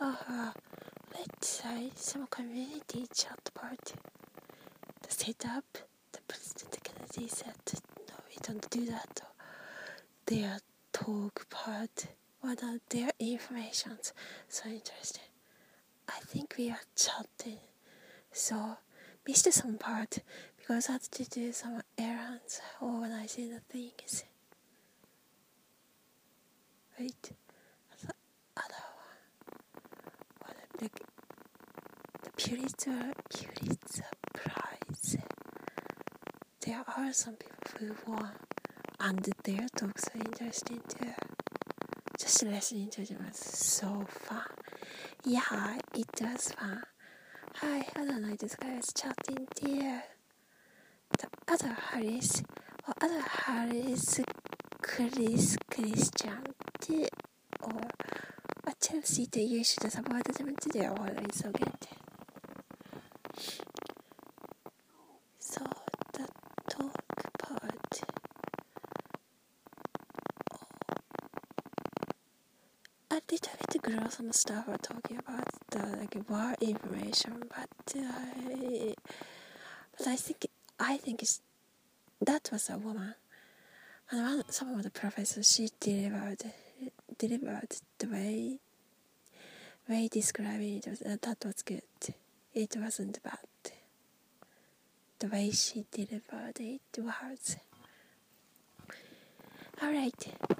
uh, let's say some community chat part. The setup, the President Kennedy said, no, we don't do that. Their talk part, what are their informations? So interesting. I think we are chatting. So missed some part because I had to do some errands organizing the things. Wait, the other What the, Pulitzer Pulitzer Prize. There are some people who won, and their talks are interesting too. Just listening to them so fun. Yeah, it was fun. Hi, I this guy was chatting there. The other Harris, or other Harris Chris Christian or a Chelsea that you should support them today or it's okay. So the talk part I did a little bit gross some stuff we're talking about the like war information but uh, but I think I think it's, that was a woman. And one, some of the professors she delivered delivered the way way describing it was, uh, that was good it wasn't bad. The way she delivered it was. Alright